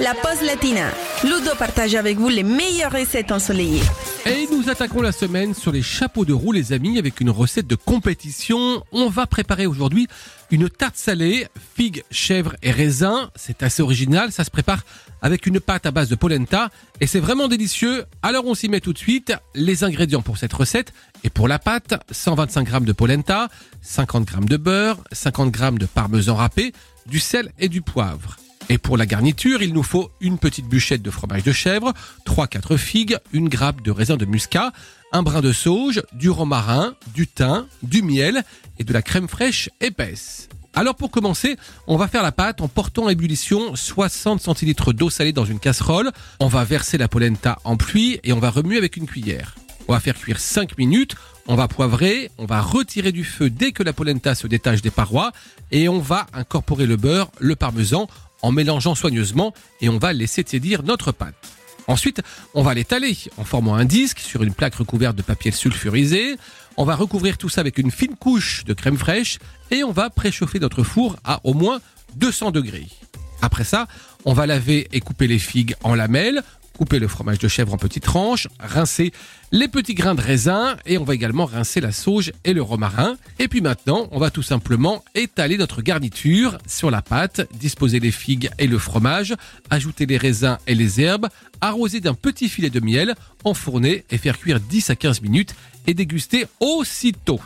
la pause latina. Ludo partage avec vous les meilleures recettes ensoleillées. Et nous attaquons la semaine sur les chapeaux de roue, les amis, avec une recette de compétition. On va préparer aujourd'hui une tarte salée, figues, chèvres et raisins. C'est assez original. Ça se prépare avec une pâte à base de polenta et c'est vraiment délicieux. Alors on s'y met tout de suite. Les ingrédients pour cette recette et pour la pâte 125 g de polenta, 50 g de beurre, 50 g de parmesan râpé, du sel et du poivre. Et pour la garniture, il nous faut une petite bûchette de fromage de chèvre, 3-4 figues, une grappe de raisin de muscat, un brin de sauge, du romarin, du thym, du miel et de la crème fraîche épaisse. Alors pour commencer, on va faire la pâte en portant à ébullition 60 centilitres d'eau salée dans une casserole. On va verser la polenta en pluie et on va remuer avec une cuillère. On va faire cuire 5 minutes, on va poivrer, on va retirer du feu dès que la polenta se détache des parois et on va incorporer le beurre, le parmesan en mélangeant soigneusement et on va laisser tiédir notre pâte. Ensuite, on va l'étaler en formant un disque sur une plaque recouverte de papier sulfurisé. On va recouvrir tout ça avec une fine couche de crème fraîche et on va préchauffer notre four à au moins 200 degrés. Après ça, on va laver et couper les figues en lamelles, couper le fromage de chèvre en petites tranches, rincer les petits grains de raisin et on va également rincer la sauge et le romarin. Et puis maintenant, on va tout simplement étaler notre garniture sur la pâte, disposer les figues et le fromage, ajouter les raisins et les herbes, arroser d'un petit filet de miel, enfourner et faire cuire 10 à 15 minutes et déguster aussitôt.